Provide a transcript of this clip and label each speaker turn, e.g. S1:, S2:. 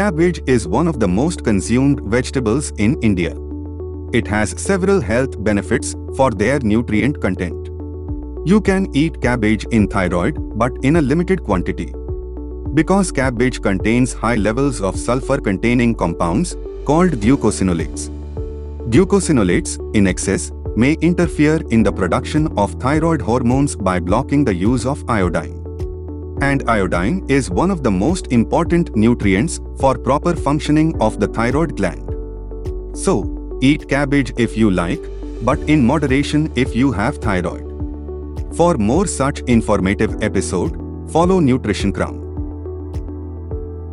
S1: Cabbage is one of the most consumed vegetables in India. It has several health benefits for their nutrient content. You can eat cabbage in thyroid but in a limited quantity. Because cabbage contains high levels of sulfur-containing compounds called glucosinolates. Glucosinolates, in excess, may interfere in the production of thyroid hormones by blocking the use of iodine. And iodine is one of the most important nutrients for proper functioning of the thyroid gland. So, eat cabbage if you like, but in moderation if you have thyroid. For more such informative episode, follow Nutrition Crown.